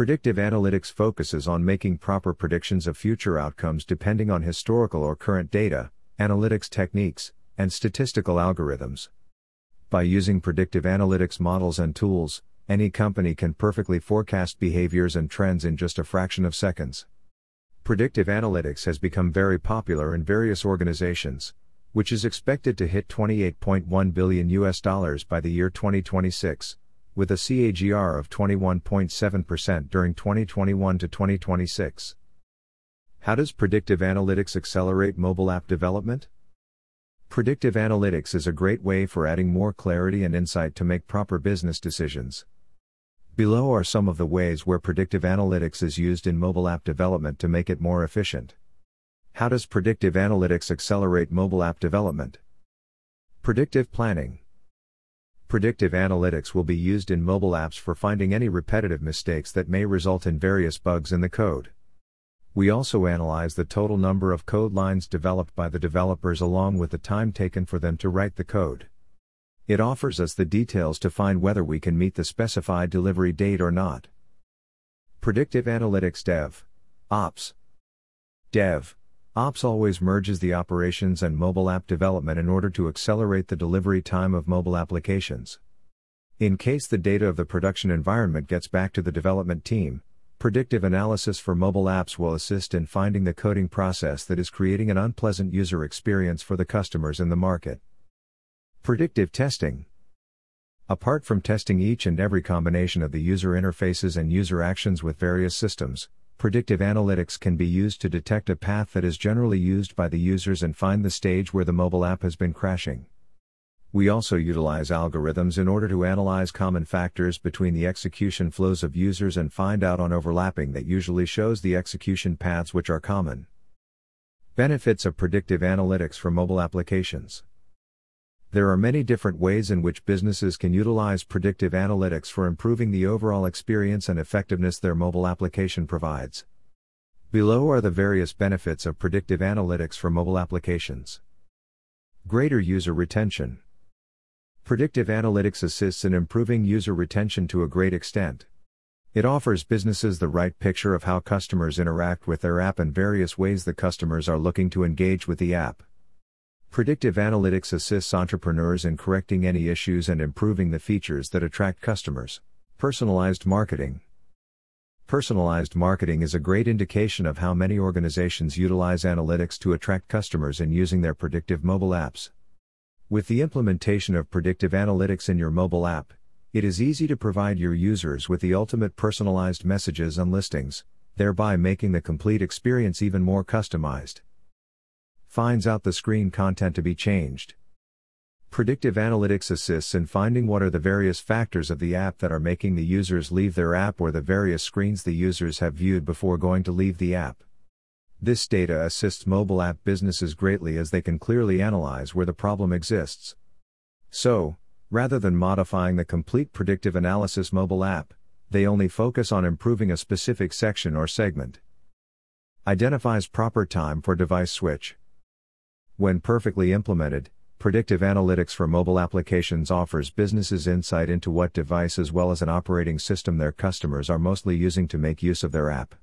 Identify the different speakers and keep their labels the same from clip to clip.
Speaker 1: Predictive analytics focuses on making proper predictions of future outcomes depending on historical or current data, analytics techniques, and statistical algorithms. By using predictive analytics models and tools, any company can perfectly forecast behaviors and trends in just a fraction of seconds. Predictive analytics has become very popular in various organizations, which is expected to hit 28.1 billion US dollars by the year 2026, with a CAGR of 21.7% during 2021 to 2026. How does predictive analytics accelerate mobile app development? Predictive analytics is a great way for adding more clarity and insight to make proper business decisions. Below are some of the ways where predictive analytics is used in mobile app development to make it more efficient. How does predictive analytics accelerate mobile app development? Predictive planning. Predictive analytics will be used in mobile apps for finding any repetitive mistakes that may result in various bugs in the code. We also analyze the total number of code lines developed by the developers along with the time taken for them to write the code. It offers us the details to find whether we can meet the specified delivery date or not. Predictive Analytics Dev. Ops. Dev. Ops always merges the operations and mobile app development in order to accelerate the delivery time of mobile applications. In case the data of the production environment gets back to the development team, predictive analysis for mobile apps will assist in finding the coding process that is creating an unpleasant user experience for the customers in the market. Predictive testing. Apart from testing each and every combination of the user interfaces and user actions with various systems, predictive analytics can be used to detect a path that is generally used by the users and find the stage where the mobile app has been crashing. We also utilize algorithms in order to analyze common factors between the execution flows of users and find out on overlapping that usually shows the execution paths which are common. Benefits of predictive analytics for mobile applications. There are many different ways in which businesses can utilize predictive analytics for improving the overall experience and effectiveness their mobile application provides. Below are the various benefits of predictive analytics for mobile applications. Greater user retention. Predictive analytics assists in improving user retention to a great extent. It offers businesses the right picture of how customers interact with their app and various ways the customers are looking to engage with the app. Predictive analytics assists entrepreneurs in correcting any issues and improving the features that attract customers. Personalized marketing. Personalized marketing is a great indication of how many organizations utilize analytics to attract customers in using their predictive mobile apps. With the implementation of predictive analytics in your mobile app, it is easy to provide your users with the ultimate personalized messages and listings, thereby making the complete experience even more customized finds out the screen content to be changed. Predictive analytics assists in finding what are the various factors of the app that are making the users leave their app or the various screens the users have viewed before going to leave the app. This data assists mobile app businesses greatly as they can clearly analyze where the problem exists. So, rather than modifying the complete predictive analysis mobile app, they only focus on improving a specific section or segment. Identifies proper time for device switch. When perfectly implemented, predictive analytics for mobile applications offers businesses insight into what device as well as an operating system their customers are mostly using to make use of their app.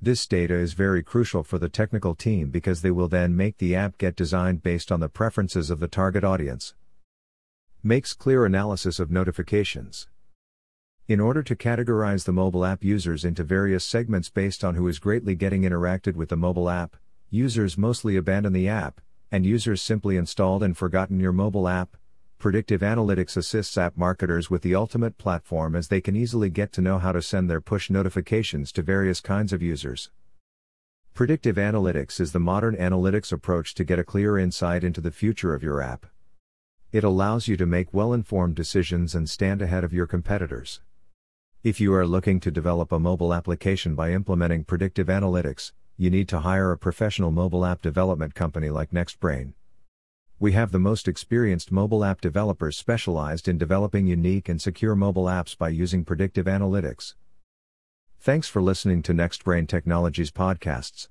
Speaker 1: This data is very crucial for the technical team because they will then make the app get designed based on the preferences of the target audience. Makes clear analysis of notifications. In order to categorize the mobile app users into various segments based on who is greatly getting interacted with the mobile app, users mostly abandon the app, and users simply installed and forgotten your mobile app. Predictive Analytics assists app marketers with the ultimate platform as they can easily get to know how to send their push notifications to various kinds of users. Predictive Analytics is the modern analytics approach to get a clear insight into the future of your app. It allows you to make well informed decisions and stand ahead of your competitors. If you are looking to develop a mobile application by implementing predictive analytics, you need to hire a professional mobile app development company like NextBrain. We have the most experienced mobile app developers specialized in developing unique and secure mobile apps by using predictive analytics. Thanks for listening to NextBrain Technologies podcasts.